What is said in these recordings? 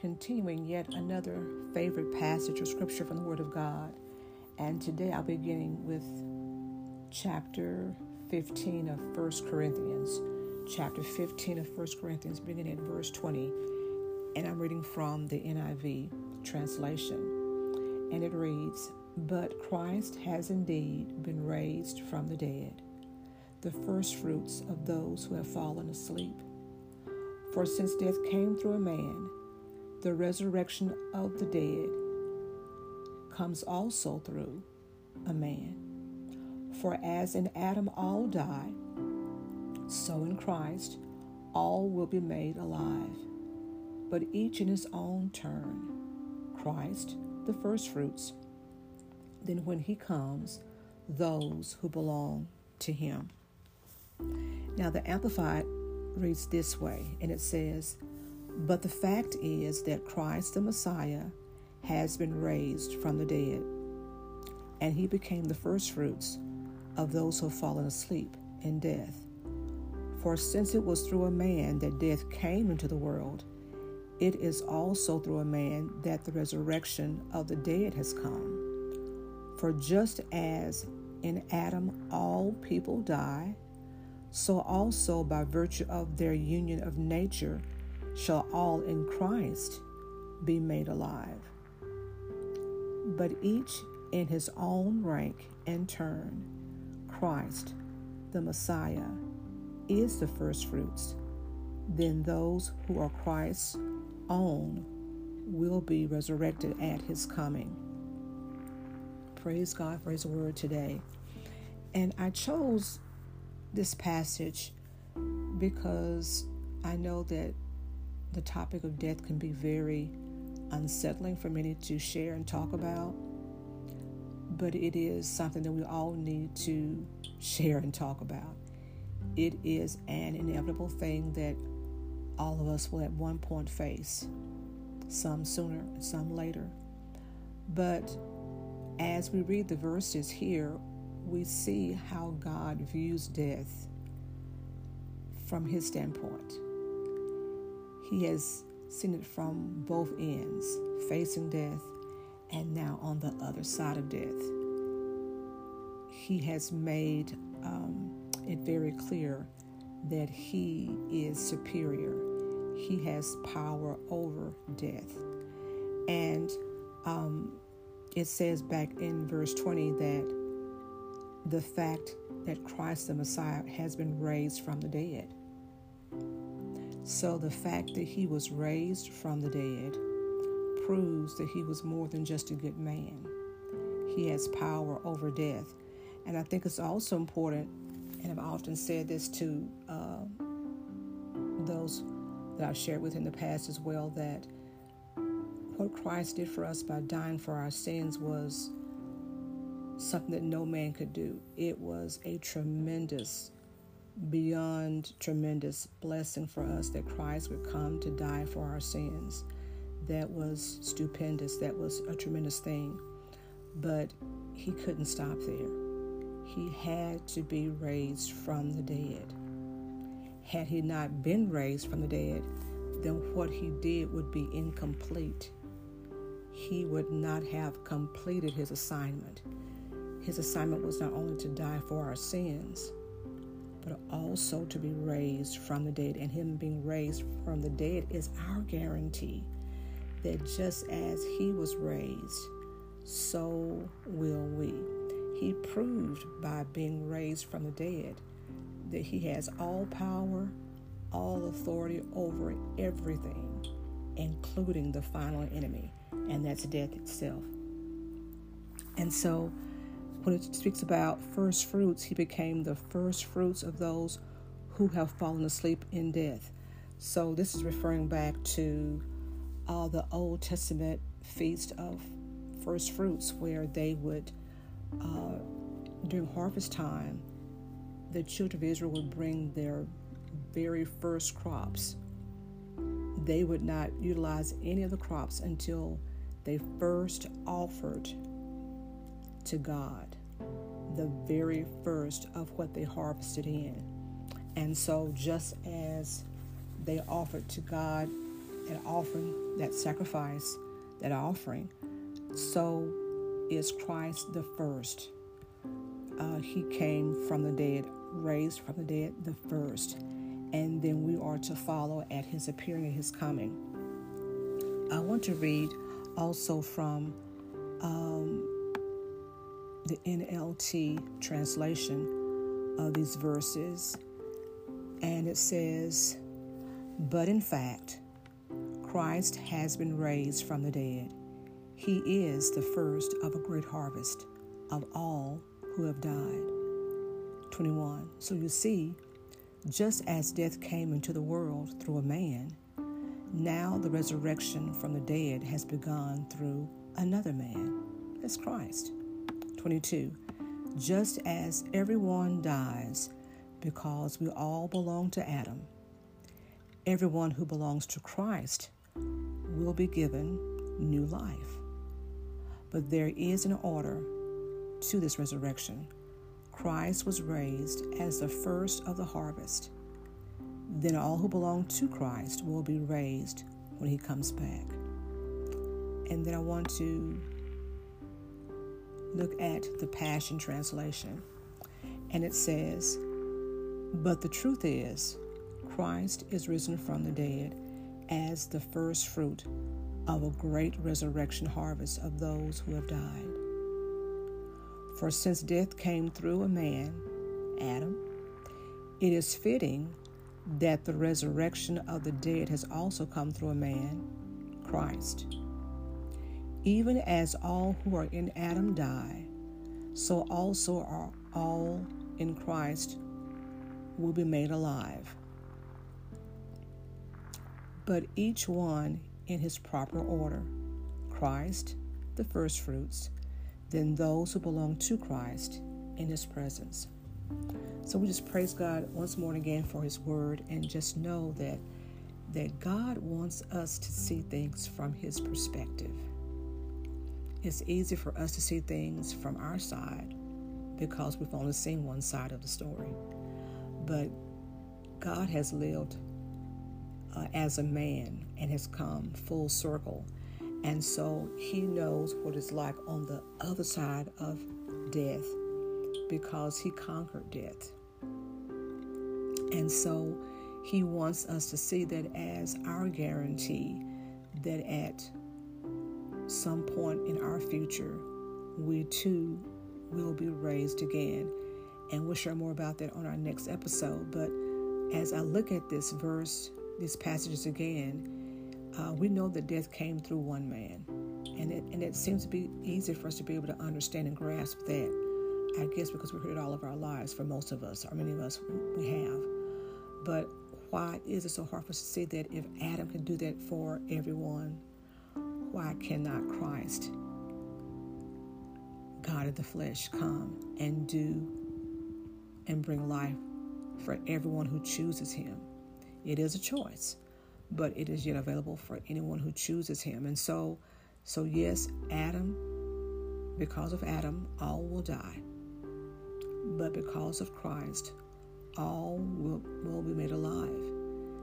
continuing yet another favorite passage of scripture from the Word of God. And today I'll be beginning with chapter 15 of 1 Corinthians. Chapter 15 of 1 Corinthians, beginning at verse 20. And I'm reading from the NIV translation. And it reads But Christ has indeed been raised from the dead, the firstfruits of those who have fallen asleep. For since death came through a man, the resurrection of the dead comes also through a man. For as in Adam all die, so in Christ all will be made alive, but each in his own turn. Christ, the firstfruits, then when he comes, those who belong to him. Now, the Amplified reads this way, and it says, But the fact is that Christ the Messiah has been raised from the dead, and he became the firstfruits of those who have fallen asleep in death. For since it was through a man that death came into the world, it is also through a man that the resurrection of the dead has come. For just as in Adam all people die, so also by virtue of their union of nature shall all in Christ be made alive. But each in his own rank and turn, Christ, the Messiah, is the firstfruits. Then those who are Christ's own will be resurrected at his coming. Praise God for his word today. And I chose this passage because I know that the topic of death can be very unsettling for many to share and talk about, but it is something that we all need to share and talk about. It is an inevitable thing that all of us will at one point face, some sooner, some later. But as we read the verses here, we see how God views death from his standpoint. He has seen it from both ends, facing death and now on the other side of death. He has made um, it very clear that he is superior. He has power over death. And um, it says back in verse 20 that the fact that Christ the Messiah has been raised from the dead. So the fact that he was raised from the dead proves that he was more than just a good man. He has power over death. And I think it's also important, and I've often said this to uh, those that I've shared with in the past as well, that what Christ did for us by dying for our sins was something that no man could do. It was a tremendous, beyond tremendous blessing for us that Christ would come to die for our sins. That was stupendous. That was a tremendous thing. But he couldn't stop there. He had to be raised from the dead. Had he not been raised from the dead, then what he did would be incomplete. He would not have completed his assignment. His assignment was not only to die for our sins, but also to be raised from the dead. And Him being raised from the dead is our guarantee that just as He was raised, so will we. He proved by being raised from the dead that He has all power, all authority over everything, including the final enemy, and that's death itself. And so, when it speaks about first fruits, he became the first fruits of those who have fallen asleep in death. So this is referring back to uh, the Old Testament feast of first fruits, where they would, uh, during harvest time, the children of Israel would bring their very first crops. They would not utilize any of the crops until they first offered to God the very first of what they harvested in. And so, just as they offered to God an offering, that sacrifice, that offering, so is Christ the first. Uh, he came from the dead, raised from the dead, the first. And then we are to follow at his appearing and his coming. I want to read also from um, the NLT translation of these verses. And it says, But in fact, Christ has been raised from the dead. He is the first of a great harvest of all who have died. 21. So you see, just as death came into the world through a man, now the resurrection from the dead has begun through another man. That's Christ. 22. Just as everyone dies because we all belong to Adam, everyone who belongs to Christ will be given new life. But there is an order to this resurrection. Christ was raised as the first of the harvest. Then all who belong to Christ will be raised when he comes back. And then I want to look at the Passion Translation. And it says, But the truth is, Christ is risen from the dead as the first fruit of a great resurrection harvest of those who have died. For since death came through a man, Adam, it is fitting that the resurrection of the dead has also come through a man, Christ. Even as all who are in Adam die, so also are all in Christ will be made alive. But each one in his proper order Christ, the firstfruits, then those who belong to Christ in his presence. So we just praise God once more and again for his word and just know that that God wants us to see things from his perspective. It's easy for us to see things from our side because we've only seen one side of the story. But God has lived uh, as a man and has come full circle. And so he knows what it's like on the other side of death because he conquered death. And so he wants us to see that as our guarantee that at some point in our future, we too will be raised again. And we'll share more about that on our next episode. But as I look at this verse, these passages again, uh, we know that death came through one man. And it, and it seems to be easy for us to be able to understand and grasp that. I guess because we heard all of our lives for most of us, or many of us, we have. But why is it so hard for us to see that if Adam can do that for everyone, why cannot Christ, God of the flesh, come and do and bring life for everyone who chooses Him? It is a choice, but it is yet available for anyone who chooses Him. And so, so yes, Adam, because of Adam, all will die. But because of Christ, all will, will be made alive.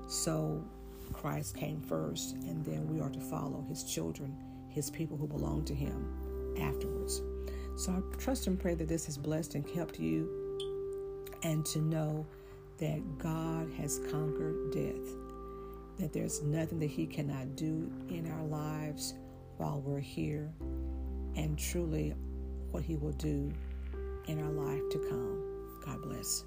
So Christ came first, and then we are to follow his children, his people who belong to him afterwards. So I trust and pray that this has blessed and helped you, and to know that God has conquered death, that there's nothing that he cannot do in our lives while we're here, and truly what he will do in our life to come. God bless.